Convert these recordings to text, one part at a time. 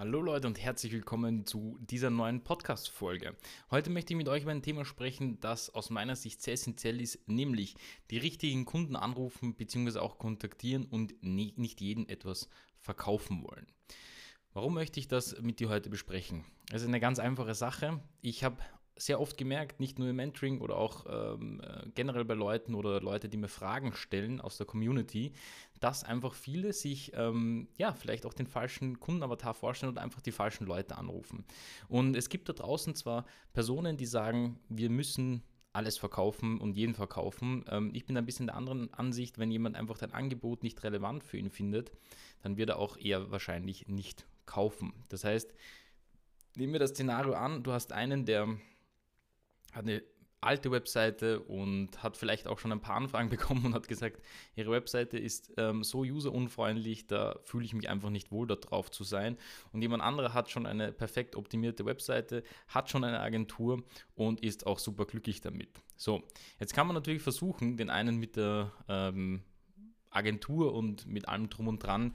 Hallo Leute und herzlich willkommen zu dieser neuen Podcast-Folge. Heute möchte ich mit euch über ein Thema sprechen, das aus meiner Sicht sehr essentiell ist, nämlich die richtigen Kunden anrufen bzw. auch kontaktieren und nicht jeden etwas verkaufen wollen. Warum möchte ich das mit dir heute besprechen? Es ist eine ganz einfache Sache. Ich habe sehr oft gemerkt, nicht nur im Mentoring oder auch ähm, äh, generell bei Leuten oder Leute, die mir Fragen stellen aus der Community, dass einfach viele sich ähm, ja vielleicht auch den falschen Kundenavatar vorstellen oder einfach die falschen Leute anrufen. Und es gibt da draußen zwar Personen, die sagen, wir müssen alles verkaufen und jeden verkaufen. Ähm, ich bin ein bisschen der anderen Ansicht, wenn jemand einfach dein Angebot nicht relevant für ihn findet, dann wird er auch eher wahrscheinlich nicht kaufen. Das heißt, nehmen wir das Szenario an, du hast einen, der hat eine alte Webseite und hat vielleicht auch schon ein paar Anfragen bekommen und hat gesagt, ihre Webseite ist ähm, so userunfreundlich, da fühle ich mich einfach nicht wohl, da drauf zu sein. Und jemand anderer hat schon eine perfekt optimierte Webseite, hat schon eine Agentur und ist auch super glücklich damit. So, jetzt kann man natürlich versuchen, den einen mit der ähm, Agentur und mit allem drum und dran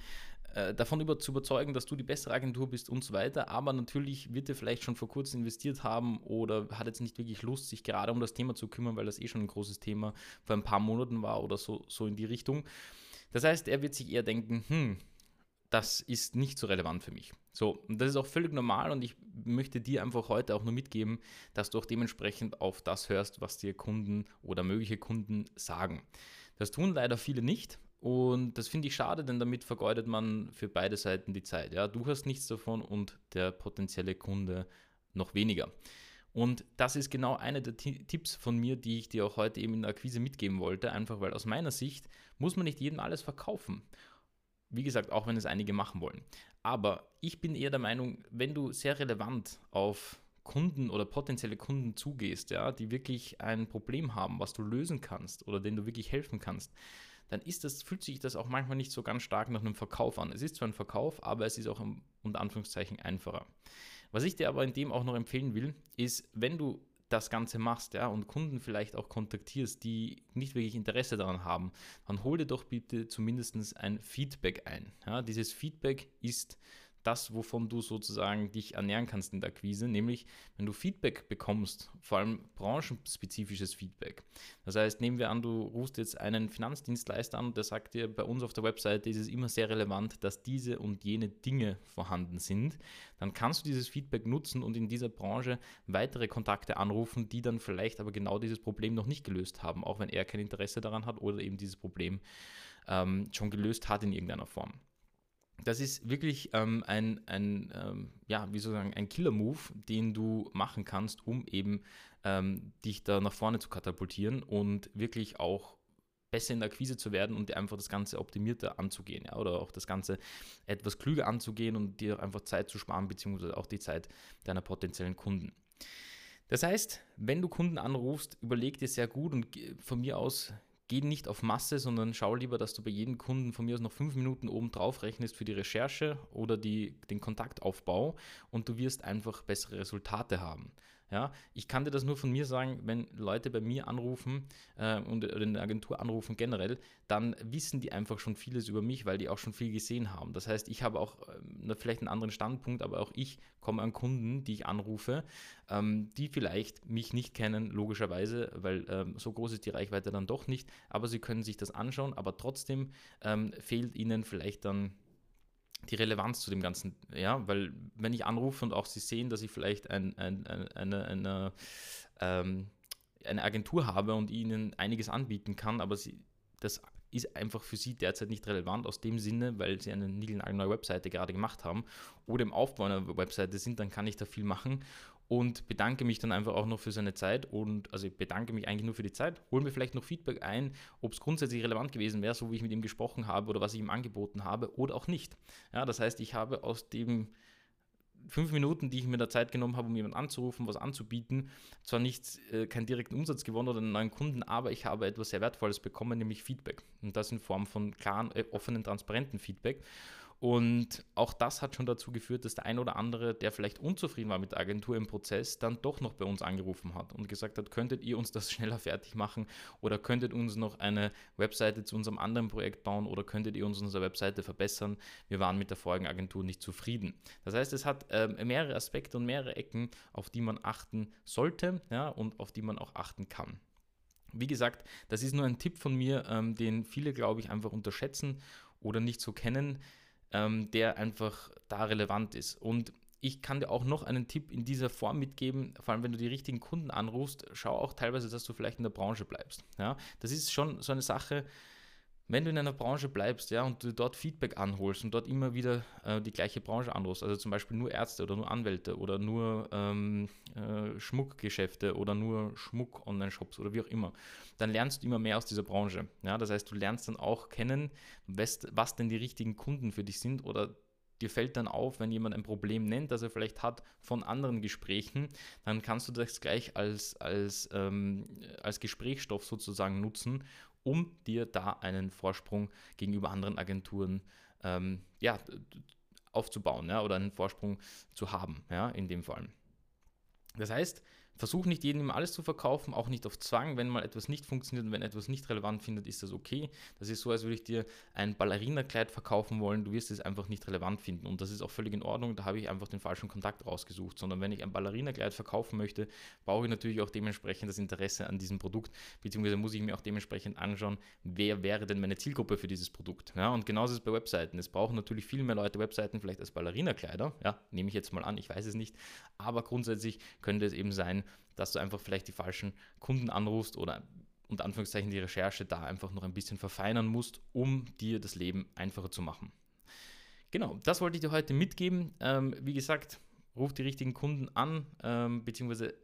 äh, davon über, zu überzeugen, dass du die bessere Agentur bist und so weiter. Aber natürlich wird er vielleicht schon vor kurzem investiert haben oder hat jetzt nicht wirklich Lust, sich gerade um das Thema zu kümmern, weil das eh schon ein großes Thema vor ein paar Monaten war oder so, so in die Richtung. Das heißt, er wird sich eher denken, hm, das ist nicht so relevant für mich. So, und das ist auch völlig normal und ich möchte dir einfach heute auch nur mitgeben, dass du auch dementsprechend auf das hörst, was dir Kunden oder mögliche Kunden sagen. Das tun leider viele nicht und das finde ich schade, denn damit vergeudet man für beide Seiten die Zeit. Ja, du hast nichts davon und der potenzielle Kunde noch weniger. Und das ist genau einer der Tipps von mir, die ich dir auch heute eben in der Akquise mitgeben wollte. Einfach weil aus meiner Sicht muss man nicht jedem alles verkaufen. Wie gesagt, auch wenn es einige machen wollen. Aber ich bin eher der Meinung, wenn du sehr relevant auf Kunden oder potenzielle Kunden zugehst, ja, die wirklich ein Problem haben, was du lösen kannst oder denen du wirklich helfen kannst, dann ist das, fühlt sich das auch manchmal nicht so ganz stark nach einem Verkauf an. Es ist zwar ein Verkauf, aber es ist auch unter Anführungszeichen einfacher. Was ich dir aber in dem auch noch empfehlen will, ist, wenn du das Ganze machst, ja, und Kunden vielleicht auch kontaktierst, die nicht wirklich Interesse daran haben, dann hol dir doch bitte zumindest ein Feedback ein. Ja, dieses Feedback ist das, wovon du sozusagen dich ernähren kannst in der Akquise, nämlich wenn du Feedback bekommst, vor allem branchenspezifisches Feedback. Das heißt, nehmen wir an, du rufst jetzt einen Finanzdienstleister an der sagt dir, bei uns auf der Webseite ist es immer sehr relevant, dass diese und jene Dinge vorhanden sind, dann kannst du dieses Feedback nutzen und in dieser Branche weitere Kontakte anrufen, die dann vielleicht aber genau dieses Problem noch nicht gelöst haben, auch wenn er kein Interesse daran hat oder eben dieses Problem ähm, schon gelöst hat in irgendeiner Form das ist wirklich ähm, ein, ein ähm, ja, wie soll ich sagen, ein Killer-Move, den du machen kannst, um eben ähm, dich da nach vorne zu katapultieren und wirklich auch besser in der Akquise zu werden und dir einfach das Ganze optimierter anzugehen, ja, oder auch das Ganze etwas klüger anzugehen und dir einfach Zeit zu sparen, beziehungsweise auch die Zeit deiner potenziellen Kunden. Das heißt, wenn du Kunden anrufst, überleg dir sehr gut und von mir aus geh nicht auf Masse, sondern schau lieber, dass du bei jedem Kunden von mir aus noch fünf Minuten oben drauf rechnest für die Recherche oder die, den Kontaktaufbau und du wirst einfach bessere Resultate haben. Ja, ich kann dir das nur von mir sagen, wenn Leute bei mir anrufen äh, und oder in der Agentur anrufen generell, dann wissen die einfach schon vieles über mich, weil die auch schon viel gesehen haben. Das heißt, ich habe auch äh, vielleicht einen anderen Standpunkt, aber auch ich komme an Kunden, die ich anrufe, ähm, die vielleicht mich nicht kennen, logischerweise, weil ähm, so groß ist die Reichweite dann doch nicht, aber sie können sich das anschauen, aber trotzdem ähm, fehlt ihnen vielleicht dann die Relevanz zu dem Ganzen, ja, weil wenn ich anrufe und auch sie sehen, dass ich vielleicht ein, ein, ein, eine, eine, ähm, eine Agentur habe und ihnen einiges anbieten kann, aber sie, das ist einfach für sie derzeit nicht relevant aus dem Sinne, weil sie eine neue Webseite gerade gemacht haben oder im Aufbau einer Webseite sind, dann kann ich da viel machen und bedanke mich dann einfach auch noch für seine Zeit und also ich bedanke mich eigentlich nur für die Zeit, hole mir vielleicht noch Feedback ein, ob es grundsätzlich relevant gewesen wäre, so wie ich mit ihm gesprochen habe oder was ich ihm angeboten habe oder auch nicht. Ja, das heißt, ich habe aus dem fünf Minuten, die ich mir da Zeit genommen habe, um jemanden anzurufen, was anzubieten, zwar nicht äh, keinen direkten Umsatz gewonnen oder einen neuen Kunden, aber ich habe etwas sehr Wertvolles bekommen, nämlich Feedback. Und das in Form von klaren, äh, offenen, transparenten Feedback. Und auch das hat schon dazu geführt, dass der ein oder andere, der vielleicht unzufrieden war mit der Agentur im Prozess, dann doch noch bei uns angerufen hat und gesagt hat, könntet ihr uns das schneller fertig machen oder könntet uns noch eine Webseite zu unserem anderen Projekt bauen oder könntet ihr uns unsere Webseite verbessern. Wir waren mit der vorigen Agentur nicht zufrieden. Das heißt, es hat äh, mehrere Aspekte und mehrere Ecken, auf die man achten sollte ja, und auf die man auch achten kann. Wie gesagt, das ist nur ein Tipp von mir, ähm, den viele, glaube ich, einfach unterschätzen oder nicht so kennen ähm, der einfach da relevant ist. Und ich kann dir auch noch einen Tipp in dieser Form mitgeben, vor allem wenn du die richtigen Kunden anrufst, schau auch teilweise, dass du vielleicht in der Branche bleibst. Ja, das ist schon so eine Sache, wenn du in einer Branche bleibst, ja, und du dort Feedback anholst und dort immer wieder äh, die gleiche Branche anrufst, also zum Beispiel nur Ärzte oder nur Anwälte oder nur ähm, äh, Schmuckgeschäfte oder nur Schmuck-Online-Shops oder wie auch immer, dann lernst du immer mehr aus dieser Branche. Ja, das heißt, du lernst dann auch kennen, was, was denn die richtigen Kunden für dich sind oder dir fällt dann auf, wenn jemand ein Problem nennt, das er vielleicht hat von anderen Gesprächen, dann kannst du das gleich als, als, ähm, als Gesprächsstoff sozusagen nutzen um dir da einen Vorsprung gegenüber anderen Agenturen ähm, ja, aufzubauen ja, oder einen Vorsprung zu haben, ja, in dem Fall. Das heißt, Versuch nicht jedem alles zu verkaufen, auch nicht auf Zwang. Wenn mal etwas nicht funktioniert und wenn etwas nicht relevant findet, ist das okay. Das ist so, als würde ich dir ein Ballerina-Kleid verkaufen wollen. Du wirst es einfach nicht relevant finden und das ist auch völlig in Ordnung. Da habe ich einfach den falschen Kontakt rausgesucht. Sondern wenn ich ein Ballerina-Kleid verkaufen möchte, brauche ich natürlich auch dementsprechend das Interesse an diesem Produkt, beziehungsweise muss ich mir auch dementsprechend anschauen, wer wäre denn meine Zielgruppe für dieses Produkt. Ja, und genauso ist es bei Webseiten. Es brauchen natürlich viel mehr Leute Webseiten vielleicht als Ballerina-Kleider. Ja, nehme ich jetzt mal an, ich weiß es nicht. Aber grundsätzlich könnte es eben sein, dass du einfach vielleicht die falschen Kunden anrufst oder unter Anführungszeichen die Recherche da einfach noch ein bisschen verfeinern musst, um dir das Leben einfacher zu machen. Genau, das wollte ich dir heute mitgeben. Ähm, wie gesagt, ruf die richtigen Kunden an, ähm, beziehungsweise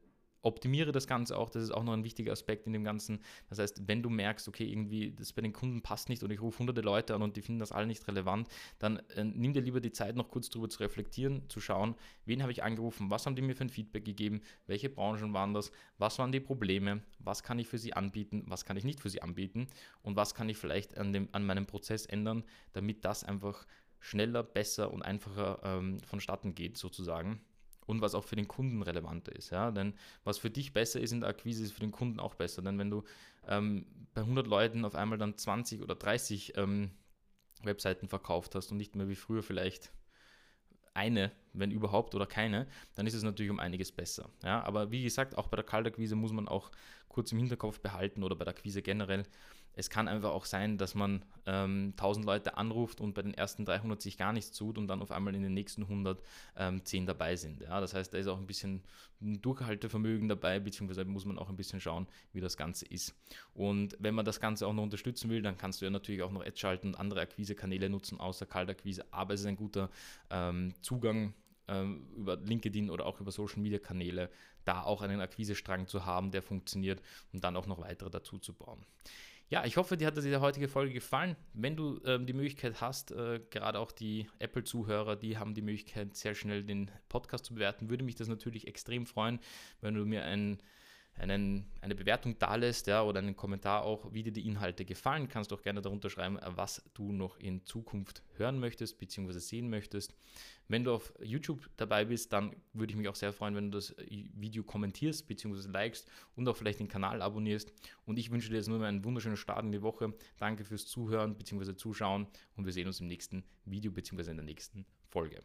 optimiere das Ganze auch, das ist auch noch ein wichtiger Aspekt in dem Ganzen. Das heißt, wenn du merkst, okay, irgendwie das bei den Kunden passt nicht und ich rufe hunderte Leute an und die finden das alle nicht relevant, dann äh, nimm dir lieber die Zeit, noch kurz darüber zu reflektieren, zu schauen, wen habe ich angerufen, was haben die mir für ein Feedback gegeben, welche Branchen waren das, was waren die Probleme, was kann ich für sie anbieten, was kann ich nicht für sie anbieten und was kann ich vielleicht an, dem, an meinem Prozess ändern, damit das einfach schneller, besser und einfacher ähm, vonstatten geht, sozusagen und was auch für den Kunden relevanter ist. Ja? Denn was für dich besser ist in der Akquise, ist für den Kunden auch besser. Denn wenn du ähm, bei 100 Leuten auf einmal dann 20 oder 30 ähm, Webseiten verkauft hast und nicht mehr wie früher vielleicht eine, wenn überhaupt oder keine, dann ist es natürlich um einiges besser. Ja? Aber wie gesagt, auch bei der Kaltakquise muss man auch kurz im Hinterkopf behalten oder bei der Akquise generell, es kann einfach auch sein, dass man ähm, 1000 Leute anruft und bei den ersten 300 sich gar nichts tut und dann auf einmal in den nächsten 100 ähm, 10 dabei sind. Ja, das heißt, da ist auch ein bisschen Durchhaltevermögen dabei, beziehungsweise muss man auch ein bisschen schauen, wie das Ganze ist. Und wenn man das Ganze auch noch unterstützen will, dann kannst du ja natürlich auch noch Ads schalten und andere Akquisekanäle nutzen, außer Kaltakquise. Aber es ist ein guter ähm, Zugang ähm, über LinkedIn oder auch über Social Media Kanäle, da auch einen Akquisestrang zu haben, der funktioniert und dann auch noch weitere dazu zu bauen. Ja, ich hoffe, dir hat diese heutige Folge gefallen. Wenn du ähm, die Möglichkeit hast, äh, gerade auch die Apple-Zuhörer, die haben die Möglichkeit, sehr schnell den Podcast zu bewerten, würde mich das natürlich extrem freuen, wenn du mir ein einen, eine Bewertung da lässt ja, oder einen Kommentar auch, wie dir die Inhalte gefallen. Kannst du auch gerne darunter schreiben, was du noch in Zukunft hören möchtest bzw. sehen möchtest. Wenn du auf YouTube dabei bist, dann würde ich mich auch sehr freuen, wenn du das Video kommentierst bzw. likest und auch vielleicht den Kanal abonnierst. Und ich wünsche dir jetzt nur einen wunderschönen Start in die Woche. Danke fürs Zuhören bzw. Zuschauen und wir sehen uns im nächsten Video bzw. in der nächsten Folge.